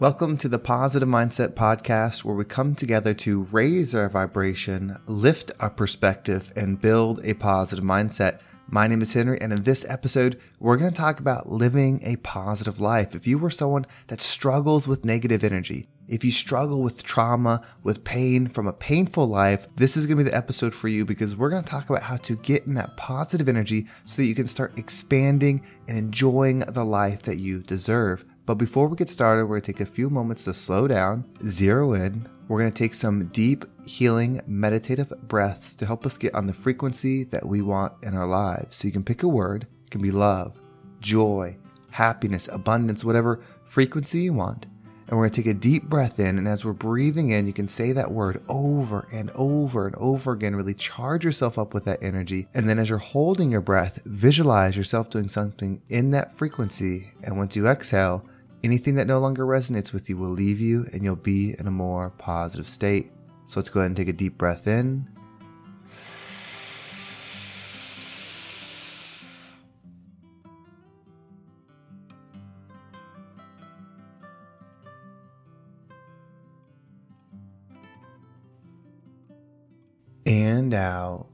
Welcome to the Positive Mindset Podcast, where we come together to raise our vibration, lift our perspective, and build a positive mindset. My name is Henry, and in this episode, we're going to talk about living a positive life. If you were someone that struggles with negative energy, if you struggle with trauma, with pain from a painful life, this is going to be the episode for you because we're going to talk about how to get in that positive energy so that you can start expanding and enjoying the life that you deserve. But before we get started, we're going to take a few moments to slow down, zero in. We're going to take some deep, healing, meditative breaths to help us get on the frequency that we want in our lives. So you can pick a word, it can be love, joy, happiness, abundance, whatever frequency you want. And we're going to take a deep breath in. And as we're breathing in, you can say that word over and over and over again. Really charge yourself up with that energy. And then as you're holding your breath, visualize yourself doing something in that frequency. And once you exhale, Anything that no longer resonates with you will leave you and you'll be in a more positive state. So let's go ahead and take a deep breath in. And out.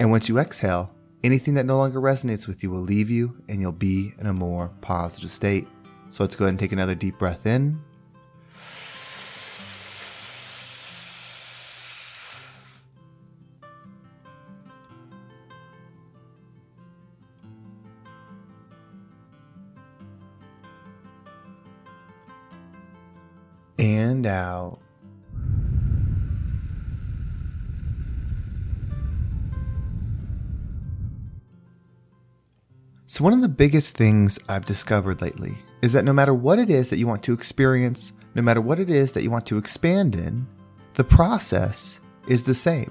and once you exhale, anything that no longer resonates with you will leave you and you'll be in a more positive state. So let's go ahead and take another deep breath in. And out. So, one of the biggest things I've discovered lately is that no matter what it is that you want to experience, no matter what it is that you want to expand in, the process is the same.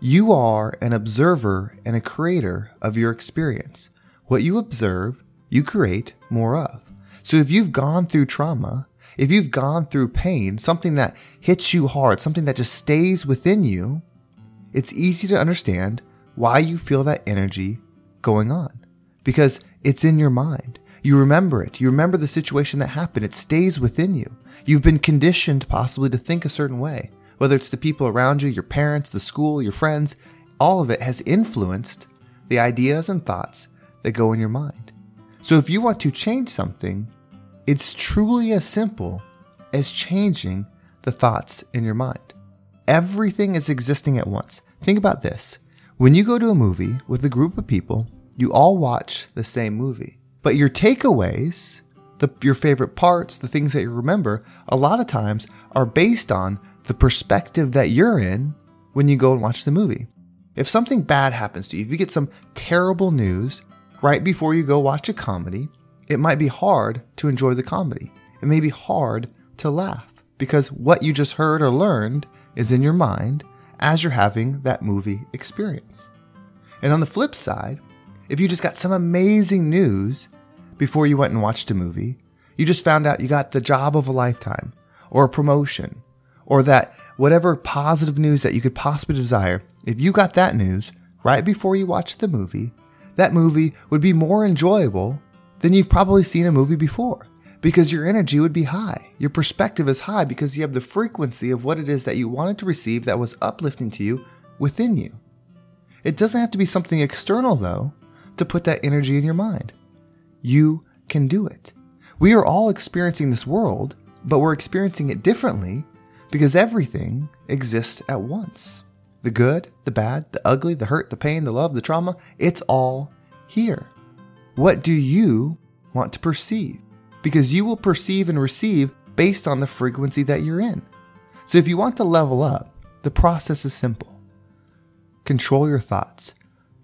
You are an observer and a creator of your experience. What you observe, you create more of. So, if you've gone through trauma, if you've gone through pain, something that hits you hard, something that just stays within you, it's easy to understand why you feel that energy going on because it's in your mind. You remember it. You remember the situation that happened. It stays within you. You've been conditioned possibly to think a certain way, whether it's the people around you, your parents, the school, your friends. All of it has influenced the ideas and thoughts that go in your mind. So if you want to change something, it's truly as simple as changing the thoughts in your mind. Everything is existing at once. Think about this. When you go to a movie with a group of people, you all watch the same movie. But your takeaways, the, your favorite parts, the things that you remember, a lot of times are based on the perspective that you're in when you go and watch the movie. If something bad happens to you, if you get some terrible news right before you go watch a comedy, it might be hard to enjoy the comedy. It may be hard to laugh because what you just heard or learned is in your mind as you're having that movie experience. And on the flip side, if you just got some amazing news before you went and watched a movie, you just found out you got the job of a lifetime, or a promotion, or that whatever positive news that you could possibly desire, if you got that news right before you watched the movie, that movie would be more enjoyable than you've probably seen a movie before because your energy would be high. Your perspective is high because you have the frequency of what it is that you wanted to receive that was uplifting to you within you. It doesn't have to be something external, though, to put that energy in your mind. You can do it. We are all experiencing this world, but we're experiencing it differently because everything exists at once. The good, the bad, the ugly, the hurt, the pain, the love, the trauma, it's all here. What do you want to perceive? Because you will perceive and receive based on the frequency that you're in. So if you want to level up, the process is simple. Control your thoughts.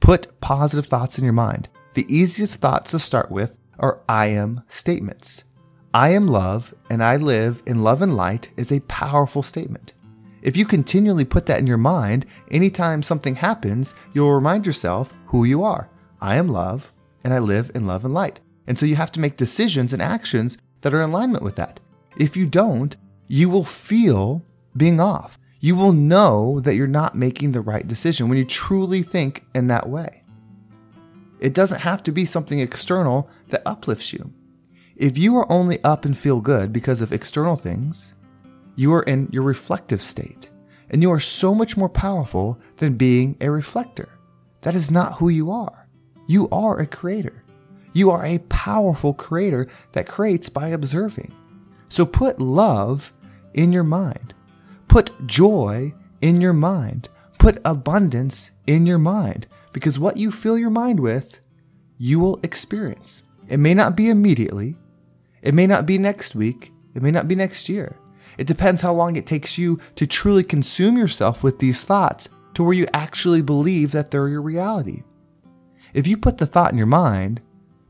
Put positive thoughts in your mind. The easiest thoughts to start with are I am statements. I am love and I live in love and light is a powerful statement. If you continually put that in your mind, anytime something happens, you'll remind yourself who you are. I am love and I live in love and light. And so you have to make decisions and actions that are in alignment with that. If you don't, you will feel being off. You will know that you're not making the right decision when you truly think in that way. It doesn't have to be something external that uplifts you. If you are only up and feel good because of external things, you are in your reflective state, and you are so much more powerful than being a reflector. That is not who you are. You are a creator. You are a powerful creator that creates by observing. So put love in your mind. Put joy in your mind. Put abundance in your mind. Because what you fill your mind with, you will experience. It may not be immediately. It may not be next week. It may not be next year. It depends how long it takes you to truly consume yourself with these thoughts to where you actually believe that they're your reality. If you put the thought in your mind,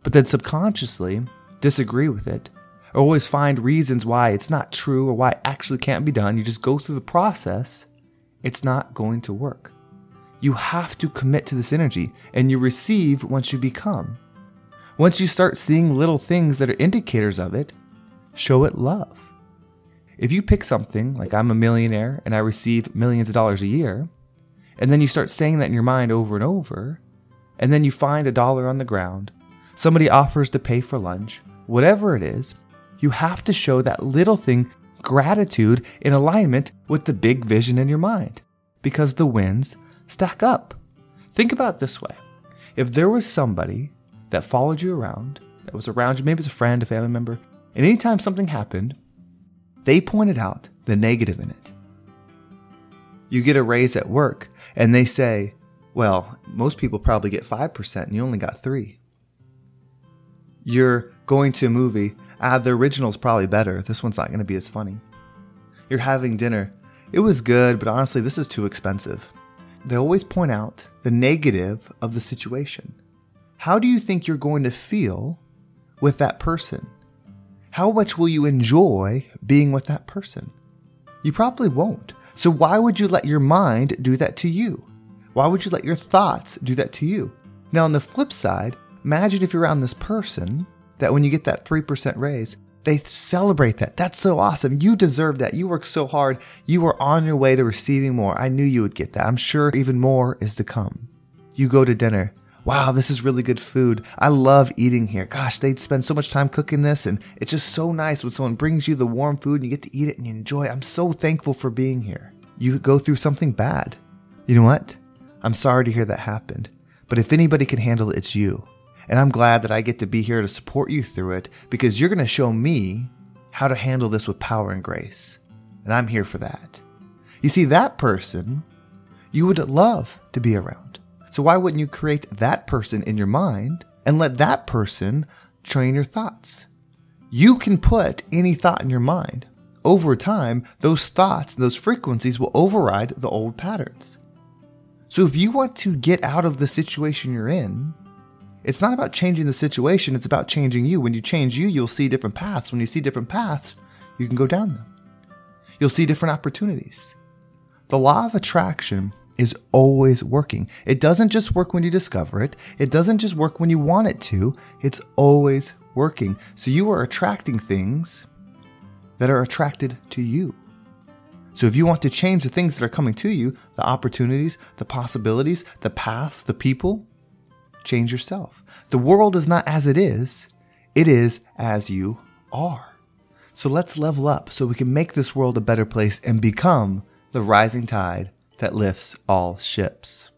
but then subconsciously disagree with it, or always find reasons why it's not true or why it actually can't be done, you just go through the process, it's not going to work. You have to commit to this energy and you receive once you become. Once you start seeing little things that are indicators of it, show it love. If you pick something like I'm a millionaire and I receive millions of dollars a year, and then you start saying that in your mind over and over, and then you find a dollar on the ground, somebody offers to pay for lunch, whatever it is, you have to show that little thing gratitude in alignment with the big vision in your mind because the wins stack up. Think about this way if there was somebody that followed you around, that was around you, maybe it's a friend, a family member, and anytime something happened, they pointed out the negative in it. You get a raise at work and they say, well, most people probably get 5% and you only got 3. You're going to a movie, ah, the original's probably better. This one's not going to be as funny. You're having dinner. It was good, but honestly, this is too expensive. They always point out the negative of the situation. How do you think you're going to feel with that person? how much will you enjoy being with that person? You probably won't. So why would you let your mind do that to you? Why would you let your thoughts do that to you? Now, on the flip side, imagine if you're around this person that when you get that 3% raise, they celebrate that. That's so awesome. You deserve that. You worked so hard. You were on your way to receiving more. I knew you would get that. I'm sure even more is to come. You go to dinner wow, this is really good food. I love eating here. Gosh, they'd spend so much time cooking this, and it's just so nice when someone brings you the warm food and you get to eat it and you enjoy. I'm so thankful for being here. You go through something bad. You know what? I'm sorry to hear that happened, but if anybody can handle it, it's you. And I'm glad that I get to be here to support you through it because you're going to show me how to handle this with power and grace. And I'm here for that. You see, that person you would love to be around. So why wouldn't you create that person in your mind and let that person train your thoughts? You can put any thought in your mind. Over time, those thoughts, and those frequencies will override the old patterns. So if you want to get out of the situation you're in, it's not about changing the situation, it's about changing you. When you change you, you'll see different paths. When you see different paths, you can go down them. You'll see different opportunities. The law of attraction is always working. It doesn't just work when you discover it. It doesn't just work when you want it to. It's always working. So you are attracting things that are attracted to you. So if you want to change the things that are coming to you, the opportunities, the possibilities, the paths, the people, change yourself. The world is not as it is. It is as you are. So let's level up so we can make this world a better place and become the rising tide that lifts all ships.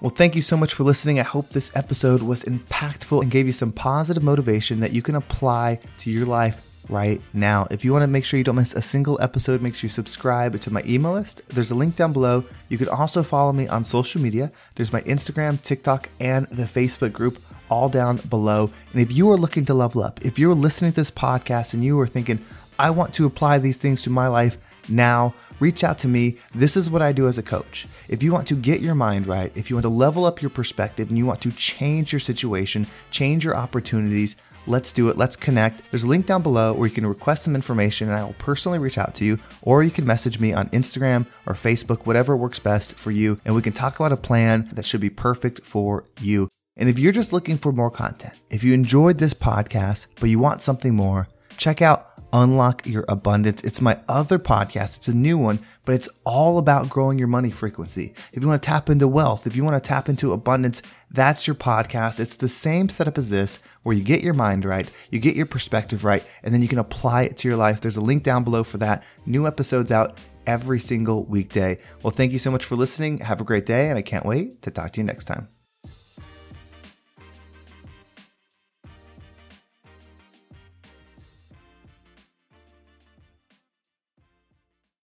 Well, thank you so much for listening. I hope this episode was impactful and gave you some positive motivation that you can apply to your life right now. If you want to make sure you don't miss a single episode, make sure you subscribe to my email list. There's a link down below. You can also follow me on social media. There's my Instagram, TikTok, and the Facebook group all down below. And if you are looking to level up, if you're listening to this podcast and you are thinking, I want to apply these things to my life now, reach out to me. This is what I do as a coach. If you want to get your mind right, if you want to level up your perspective and you want to change your situation, change your opportunities, Let's do it. Let's connect. There's a link down below where you can request some information and I will personally reach out to you, or you can message me on Instagram or Facebook, whatever works best for you, and we can talk about a plan that should be perfect for you. And if you're just looking for more content, if you enjoyed this podcast, but you want something more, check out Unlock Your Abundance. It's my other podcast. It's a new one, but it's all about growing your money frequency. If you want to tap into wealth, if you want to tap into abundance, that's your podcast. It's the same setup as this, where you get your mind right, you get your perspective right, and then you can apply it to your life. There's a link down below for that. New episodes out every single weekday. Well, thank you so much for listening. Have a great day, and I can't wait to talk to you next time.